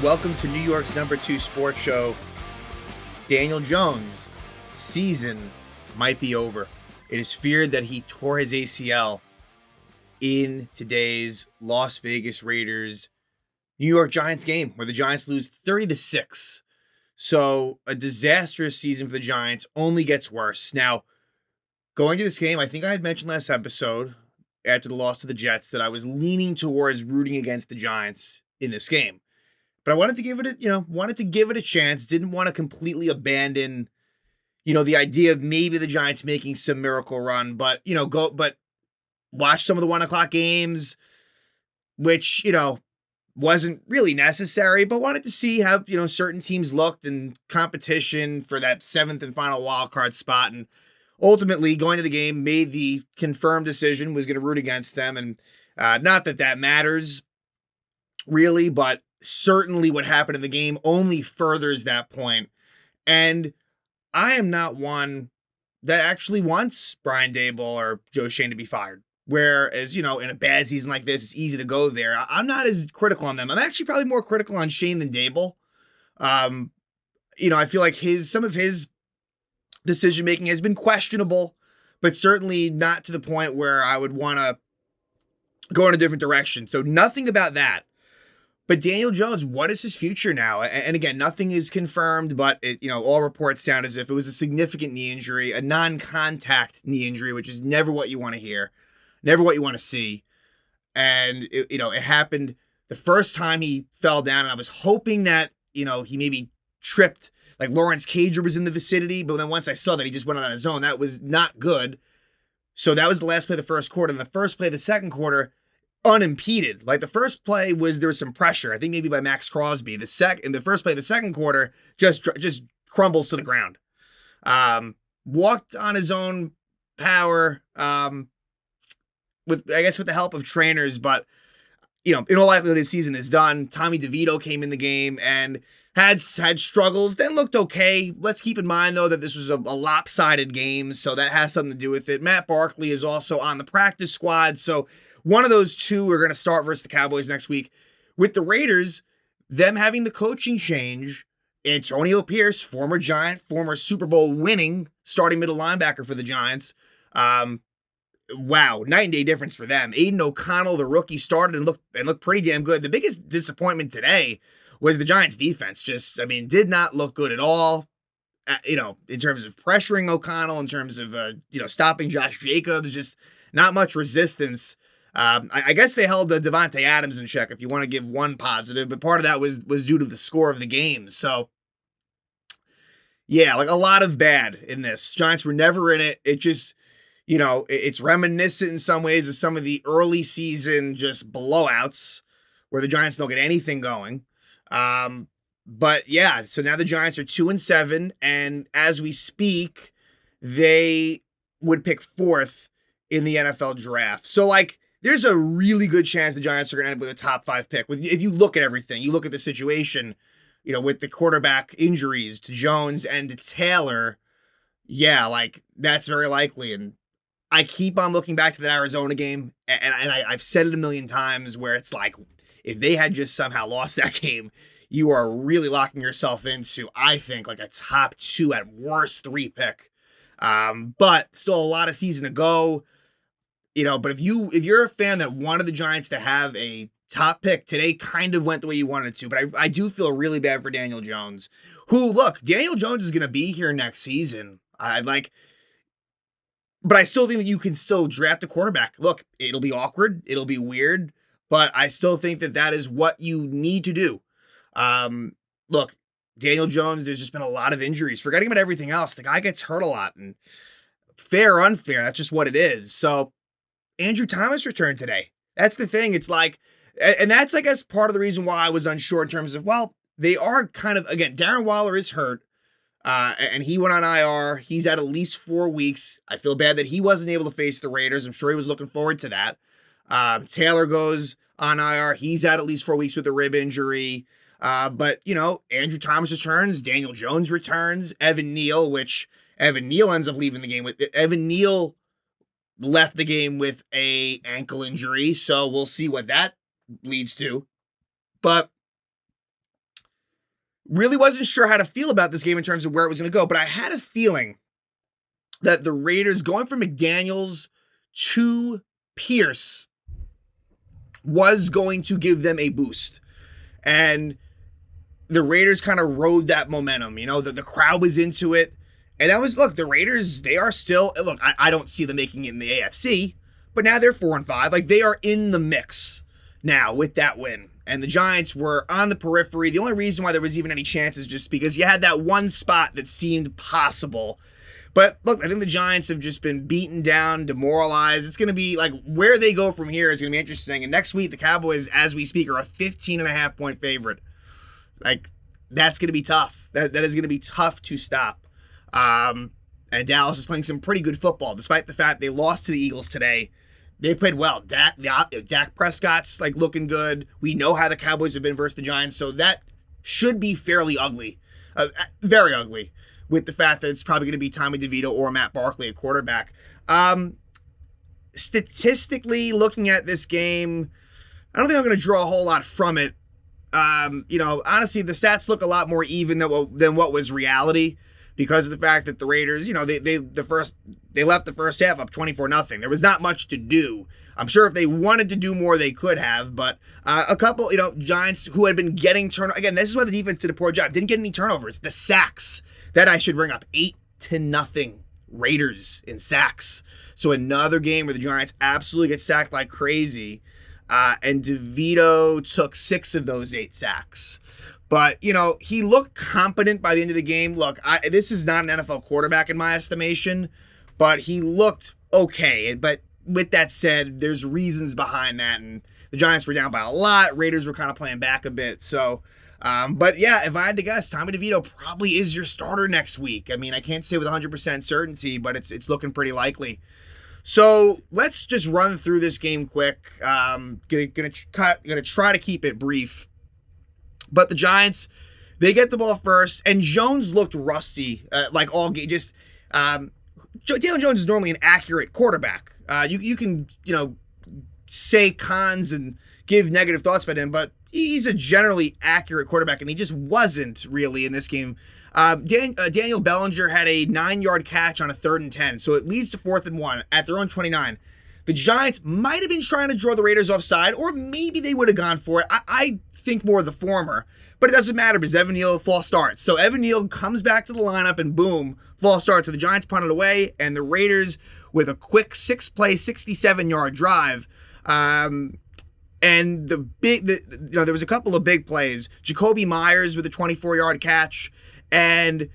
Welcome to New York's number two sports show. Daniel Jones' season might be over. It is feared that he tore his ACL in today's Las Vegas Raiders New York Giants game where the Giants lose 30 to 6. So, a disastrous season for the Giants only gets worse. Now, going to this game, I think I had mentioned last episode after the loss to the Jets that I was leaning towards rooting against the Giants in this game. But I wanted to give it a, you know, wanted to give it a chance. Didn't want to completely abandon, you know, the idea of maybe the Giants making some miracle run. But you know, go but watch some of the one o'clock games, which you know wasn't really necessary. But wanted to see how you know certain teams looked and competition for that seventh and final wild card spot. And ultimately, going to the game, made the confirmed decision was going to root against them. And uh, not that that matters really, but certainly what happened in the game only furthers that point. And I am not one that actually wants Brian Daboll or Joe Schoen to be fired. Whereas, you know, in a bad season like this, it's easy to go there. I'm not as critical on them. I'm actually probably more critical on Schoen than Daboll. Um, you know, I feel like his some of his decision making has been questionable, but certainly not to the point where I would want to go in a different direction. So nothing about that. But Daniel Jones, what is his future now? And again, nothing is confirmed, but it, you know, all reports sound as if it was a significant knee injury, a non-contact knee injury, which is never what you want to hear, never what you want to see. And it, you know, it happened the first time he fell down, and I was hoping that you know he maybe tripped, like Lawrence Cager was in the vicinity, but then once I saw that he just went on his own, that was not good. So that was the last play of the first quarter. And the first play of the second quarter, unimpeded. Like the first play was there was some pressure. I think maybe by Maxx Crosby. The sec in the first play, the second quarter just just crumbles to the ground. Um, walked on his own power. Um, with I guess with the help of trainers, but you know, in all likelihood, his season is done. Tommy DeVito came in the game and had had struggles, then looked okay. Let's keep in mind though that this was a, a, lopsided game, so that has something to do with it. Matt Barkley is also on the practice squad, so one of those two are going to start versus the Cowboys next week. With the Raiders, them having the coaching change, Antonio Pierce, former Giant, former Super Bowl winning starting middle linebacker for the Giants. Um, wow, night and day difference for them. Aidan O'Connell, the rookie, started and looked and looked pretty damn good. The biggest disappointment today was the Giants' defense. Just, I mean, did not look good at all. Uh, you know, in terms of pressuring O'Connell, in terms of uh, you know stopping Josh Jacobs, just not much resistance um, I, I, guess they held the Davante Adams in check. If you want to give one positive, but part of that was was due to the score of the game. So, yeah, like a lot of bad in this. Giants were never in it. It just, you know, it, it's reminiscent in some ways of some of the early season just blowouts where the Giants don't get anything going. Um, but yeah, so now the Giants are two and seven, and as we speak, they would pick fourth in the NFL draft. So like there's a really good chance the Giants are going to end up with a top five pick. With if you look at everything, you look at the situation, you know, with the quarterback injuries to Jones and to Taylor, yeah, like that's very likely. And I keep on looking back to that Arizona game, and, and I, I've said it a million times where it's like, if they had just somehow lost that game, you are really locking yourself into, I think, like a top two at worst three pick. Um, but still a lot of season to go you know, but if you if you're a fan that wanted the Giants to have a top pick today, kind of went the way you wanted to. But I, I do feel really bad for Daniel Jones, who look, Daniel Jones is gonna be here next season. I like but I still think that you can still draft a quarterback. Look, it'll be awkward, it'll be weird, but I still think that that is what you need to do. Um, look, Daniel Jones, there's just been a lot of injuries. Forgetting about everything else, the guy gets hurt a lot, and fair unfair, that's just what it is. So Andrew Thomas returned today. That's the thing. It's like, and that's, I guess, part of the reason why I was unsure in terms of, well, they are kind of, again, Darren Waller is hurt. Uh, and he went on IR. He's at at least four weeks. I feel bad that he wasn't able to face the Raiders. I'm sure he was looking forward to that. Uh, Taylor goes on IR. He's at at least four weeks with a rib injury. Uh, but, you know, Andrew Thomas returns. Daniel Jones returns. Evan Neal, which Evan Neal ends up leaving the game with. Evan Neal left the game with a ankle injury, so we'll see what that leads to. But Really wasn't sure how to feel about this game in terms of where it was going to go, but I had a feeling that the Raiders going from McDaniels to Pierce was going to give them a boost. And the Raiders kind of rode that momentum. You know, the, the crowd was into it. And that was, look, the Raiders, they are still, look, I, I don't see them making it in the AFC, but now they're four and five. Like they are in the mix now with that win and the Giants were on the periphery. The only reason why there was even any chance is just because you had that one spot that seemed possible. But look, I think the Giants have just been beaten down, demoralized. It's going to be like where they go from here is going to be interesting. And next week, the Cowboys, as we speak, are a 15 and a half point favorite. Like, that's going to be tough. That, that is going to be tough to stop. Um, and Dallas is playing some pretty good football, despite the fact they lost to the Eagles today they played well. Dak, Dak Prescott's like looking good. We know how the Cowboys have been versus the Giants, so that should be fairly ugly, uh, very ugly, with the fact that it's probably going to be Tommy DeVito or Matt Barkley at quarterback. Um, statistically, looking at this game, I don't think I'm going to draw a whole lot from it. Um, you know, honestly, the stats look a lot more even than what, than what was reality because of the fact that the Raiders, you know, they they the first they left the first half up 24 nothing. There was not much to do. I'm sure if they wanted to do more, they could have. But uh, a couple, you know, Giants who had been getting turn again. This is why the defense did a poor job. Didn't get any turnovers. The sacks that I should bring up eight to nothing. Raiders in sacks. So another game where the Giants absolutely get sacked like crazy. Uh, and DeVito took six of those eight sacks. But you know, he looked competent by the end of the game. Look, I, this is not an NFL quarterback in my estimation, but he looked okay. But with that said, there's reasons behind that, and the Giants were down by a lot. Raiders were kind of playing back a bit. So, um, but yeah, if I had to guess, Tommy DeVito probably is your starter next week. I mean, I can't say with 100% certainty, but it's it's looking pretty likely. So let's just run through this game quick. Um, gonna gonna gonna try to keep it brief. But the Giants, they get the ball first, and Jones looked rusty, uh, like all game. Just um, Daniel Jones is normally an accurate quarterback. Uh, you you can you know say cons and give negative thoughts about him, but he's a generally accurate quarterback, and he just wasn't really in this game. Um, Dan, uh, Daniel Bellinger had a nine-yard catch on a third and ten, so it leads to fourth and one at their own twenty-nine. The Giants might have been trying to draw the Raiders offside, or maybe they would have gone for it. I, I think more of the former. But it doesn't matter because Evan Neal false starts. So Evan Neal comes back to the lineup and boom, false starts. So the Giants punted away, and the Raiders with a quick six play, 67 yard drive. Um, and the big, the, you know, there was a couple of big plays. Jakobi Meyers with a 24 yard catch, and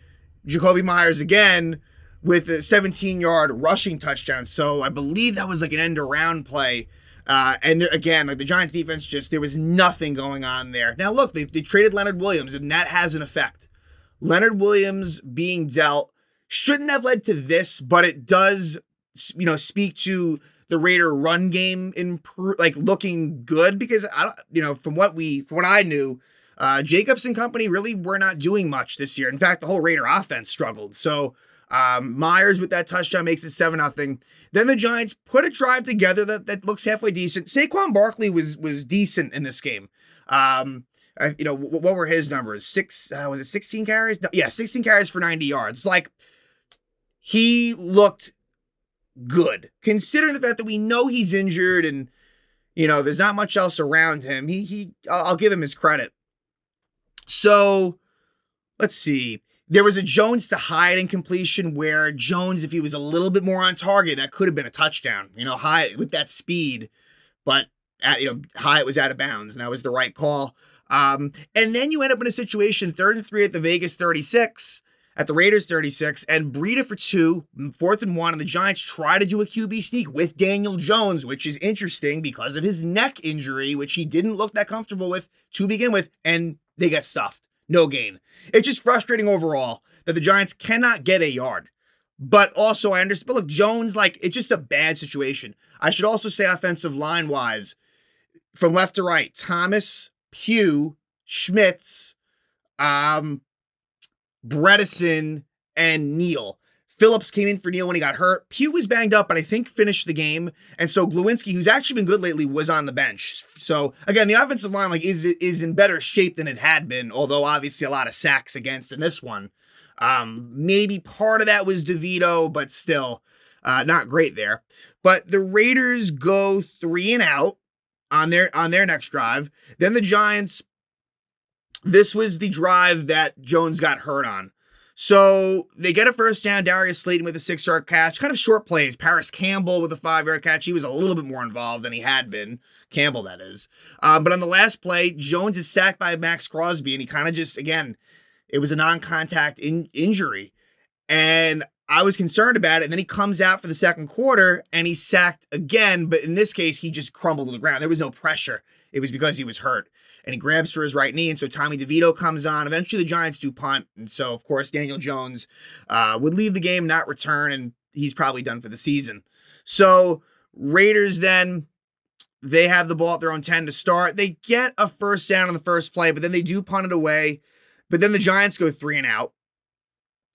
Jakobi Meyers again with a 17 yard rushing touchdown. So I believe that was like an end around play uh, and again, like the Giants defense, just there was nothing going on there. Now, look, they, they traded Leonard Williams, and that has an effect. Leonard Williams being dealt shouldn't have led to this, but it does, you know, speak to the Raider run game improve, like looking good because I don't, you know, from what we, from what I knew, uh, Jacobs and company really were not doing much this year. In fact, the whole Raider offense struggled. So um, Meyers with that touchdown makes it 7 0. Then the Giants put a drive together that, that looks halfway decent. Saquon Barkley was was decent in this game. Um, I, you know, what, what were his numbers? Six, uh, was it 16 carries? No, yeah, 16 carries for 90 yards. Like, he looked good considering the fact that we know he's injured and, you know, there's not much else around him. He, he, I'll, I'll give him his credit. So, let's see there was a Jones to Hyatt incompletion where Jones, if he was a little bit more on target, that could have been a touchdown. You know, Hyatt with that speed, but at, you know Hyatt was out of bounds, and that was the right call. Um, and then you end up in a situation third and three at the Vegas 36, at the Raiders 36, and Breida for two, fourth and one, and the Giants try to do a QB sneak with Daniel Jones, which is interesting because of his neck injury, which he didn't look that comfortable with to begin with, and they get stuffed no gain. It's just frustrating overall that the Giants cannot get a yard. But also, I understand. But look, Jones, like, it's just a bad situation. I should also say, offensive line wise, from left to right, Thomas, Pugh, Schmitz, um, Bredeson, and Neal. Phillips came in for Neal when he got hurt. Pugh was banged up, but I think finished the game. And so Glowinski, who's actually been good lately, was on the bench. So again, the offensive line like is is in better shape than it had been, although obviously a lot of sacks against in this one. Um, maybe part of that was DeVito, but still uh, not great there. But the Raiders go three and out on their on their next drive. Then the Giants. This was the drive that Jones got hurt on. So they get a first down. Darius Slayton with a six yard catch, kind of short plays. Parris Campbell with a five yard catch. He was a little bit more involved than he had been. Campbell, that is. Um, but on the last play, Jones is sacked by Maxx Crosby, and he kind of just, again, it was a non contact in- injury. And I was concerned about it. And then he comes out for the second quarter and he's sacked again. But in this case, he just crumbled to the ground. There was no pressure. It was because he was hurt and he grabs for his right knee. And so Tommy DeVito comes on. Eventually, the Giants do punt. And so, of course, Daniel Jones uh, would leave the game, not return, and he's probably done for the season. So, Raiders then. They have the ball at their own 10 to start. They get a first down on the first play, but then they do punt it away. But then the Giants go three and out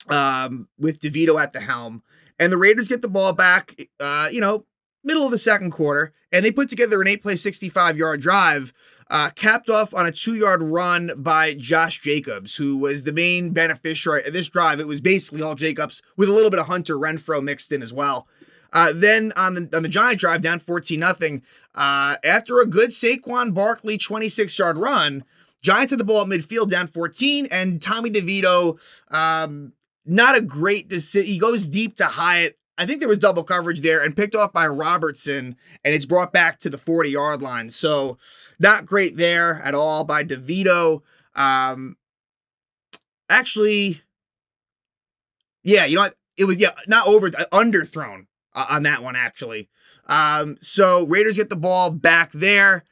um, with DeVito at the helm. And the Raiders get the ball back, uh, you know, middle of the second quarter, and they put together an eight play, 65 yard drive uh, capped off on a two yard run by Josh Jacobs, who was the main beneficiary of this drive. It was basically all Jacobs with a little bit of Hunter Renfrow mixed in as well. Uh, then on the on the Giant drive down 14 nothing, uh, after a good Saquon Barkley 26 yard run, Giants had the ball at midfield down 14, and Tommy DeVito, um, not a great decision. He goes deep to Hyatt I think there was double coverage there and picked off by Robertson, and it's brought back to the 40 yard line. So, not great there at all by DeVito. Um, actually, yeah, you know what? It was, yeah, not over, uh, underthrown uh, on that one, actually. Um, so, Raiders get the ball back there,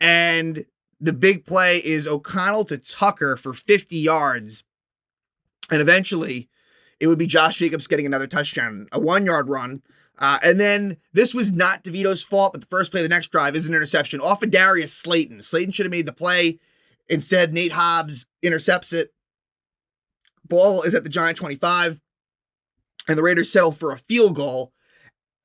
and the big play is O'Connell to Tucker for 50 yards. And eventually, it would be Josh Jacobs getting another touchdown, a one yard run. Uh, and then this was not DeVito's fault, but the first play of the next drive is an interception off of Darius Slayton. Slayton should have made the play. Instead, Nate Hobbs intercepts it. Ball is at the Giant 25, and the Raiders settle for a field goal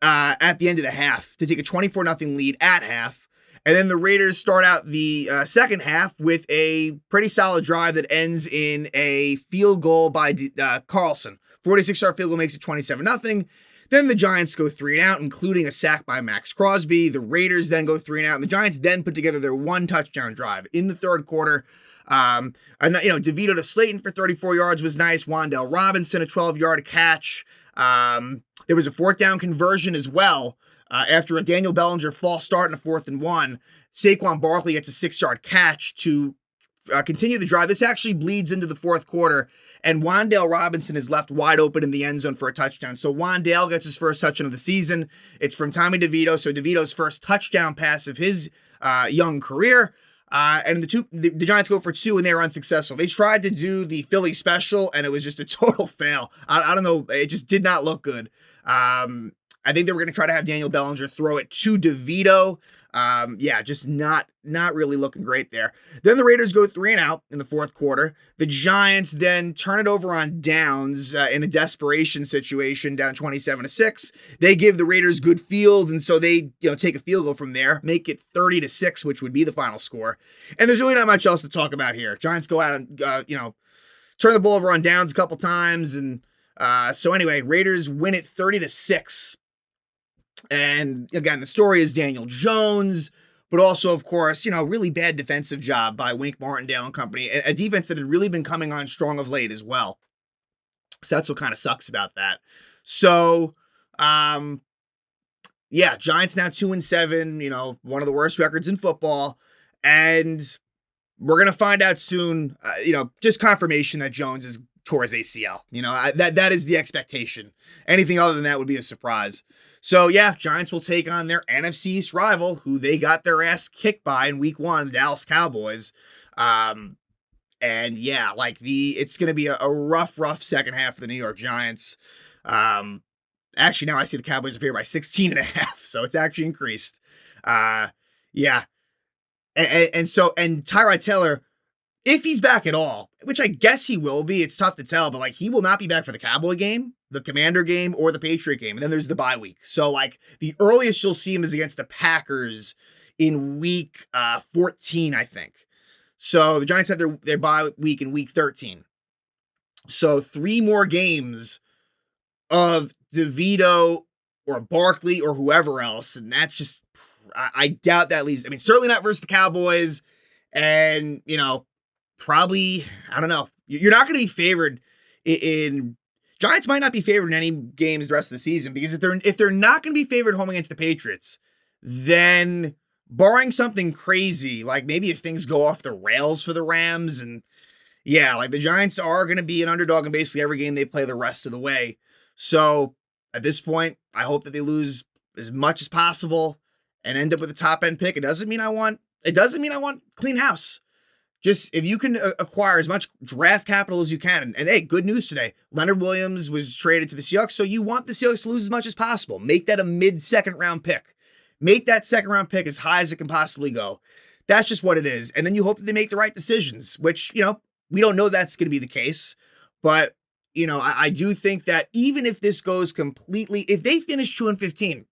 uh, at the end of the half to take a 24 0 lead at half. And then the Raiders start out the uh, second half with a pretty solid drive that ends in a field goal by uh, Carlson. 46 yard field goal makes it 27 0. Then the Giants go three and out, including a sack by Maxx Crosby. The Raiders then go three and out, and the Giants then put together their one touchdown drive in the third quarter. Um, and, you know, DeVito to Slayton for 34 yards was nice. Wan'Dale Robinson, a 12 yard catch. Um, there was a fourth down conversion as well uh, after a Daniel Bellinger false start in a fourth and one, Saquon Barkley gets a six yard catch to uh, continue the drive. This actually bleeds into the fourth quarter, and Wan'Dale Robinson is left wide open in the end zone for a touchdown. So Wan'Dale gets his first touchdown of the season. It's from Tommy DeVito. So DeVito's first touchdown pass of his uh, young career. Uh, and the two the, the, Giants go for two and they were unsuccessful. They tried to do the Philly special and it was just a total fail. I, I don't know, it just did not look good. Um, I think they were going to try to have Daniel Bellinger throw it to DeVito. Um, yeah, just not not really looking great there. Then the Raiders go three and out in the fourth quarter. The Giants then turn it over on downs uh, in a desperation situation, down twenty-seven to six. They give the Raiders good field, and so they you know take a field goal from there, make it thirty to six, which would be the final score. And there's really not much else to talk about here. Giants go out and uh, you know turn the ball over on downs a couple times, and uh, so anyway, Raiders win it thirty to six. And again, the story is Daniel Jones, but also, of course, you know, really bad defensive job by Wink Martindale and company, a defense that had really been coming on strong of late as well. So that's what kind of sucks about that. So, um, yeah, Giants now two and seven, you know, one of the worst records in football. And we're going to find out soon, uh, you know, just confirmation that Jones is his ACL. You know, I, that that is the expectation. Anything other than that would be a surprise. So yeah, Giants will take on their NFC East rival, who they got their ass kicked by in Week One, the Dallas Cowboys. Um, and yeah, like the it's going to be a, a, rough, rough second half for the New York Giants. Um, actually, now I see the Cowboys are favored by 16 and a half, so it's actually increased. Uh, yeah. And, and, and so, and Tyrod Taylor if he's back at all, which I guess he will be, it's tough to tell, but like he will not be back for the Cowboy game. The Commander game or the Patriot game, and then there's the bye week. So like the earliest you'll see him is against the Packers in week uh, 14, I think. So the Giants have their their bye week in week 13. So three more games of DeVito or Barkley or whoever else, and that's just I, I doubt that leaves. I mean, certainly not versus the Cowboys, and you know, probably I don't know. You're not going to be favored in, in Giants might not be favored in any games the rest of the season because if they're if they're not going to be favored home against the Patriots, then barring something crazy, like maybe if things go off the rails for the Rams and yeah, like the Giants are going to be an underdog in basically every game they play the rest of the way. So at this point, I hope that they lose as much as possible and end up with a top end pick. It doesn't mean I want it doesn't mean I want clean house. Just if you can uh, acquire as much draft capital as you can, and, and hey, good news today. Leonard Williams was traded to the Seahawks, so you want the Seahawks to lose as much as possible. Make that a mid second round pick. Make that second round pick as high as it can possibly go. That's just what it is. And then you hope that they make the right decisions, which, you know, we don't know that's going to be the case. But, you know, I, I do think that even if this goes completely, if they finish 2 and 15,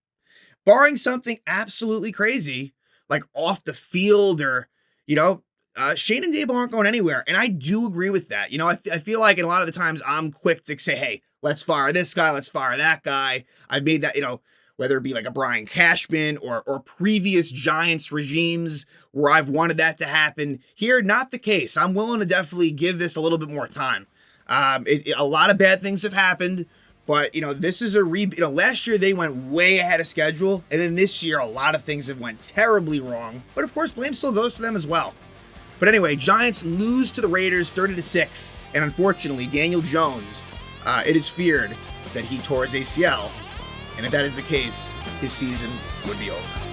barring something absolutely crazy, like off the field or, you know, uh, Schoen and Daboll aren't going anywhere. And I do agree with that. You know, I, I feel like in a lot of the times I'm quick to say, hey, let's fire this guy, let's fire that guy. I've made that, you know, whether it be like a Brian Cashman or or previous Giants regimes where I've wanted that to happen. Here, not the case. I'm willing to definitely give this a little bit more time. Um, it, it, a lot of bad things have happened, but you know this is a re. You know, last year they went way ahead of schedule, and then this year a lot of things have went terribly wrong. But of course, blame still goes to them as well. But anyway, Giants lose to the Raiders 30 to six, and unfortunately, Daniel Jones. Uh, it is feared that he tore his ACL and if that is the case, his season would be over.